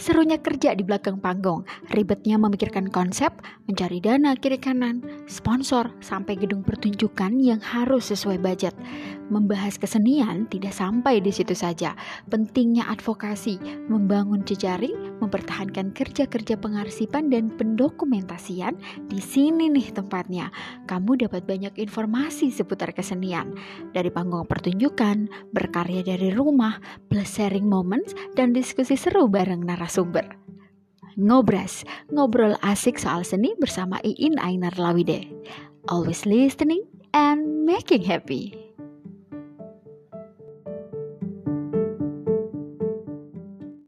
Serunya kerja di belakang panggung, ribetnya memikirkan konsep, mencari dana kiri kanan, sponsor, sampai gedung pertunjukan yang harus sesuai budget. Membahas kesenian tidak sampai di situ saja. Pentingnya advokasi, membangun jejaring, mempertahankan kerja-kerja pengarsipan dan pendokumentasian. Di sini nih tempatnya. Kamu dapat banyak informasi seputar kesenian. Dari panggung pertunjukan, berkarya dari rumah, plus sharing moments, dan diskusi seru bareng narasumber. Ngobras, ngobrol asik soal seni bersama Iin Ainar Lawide. Always listening and making happy.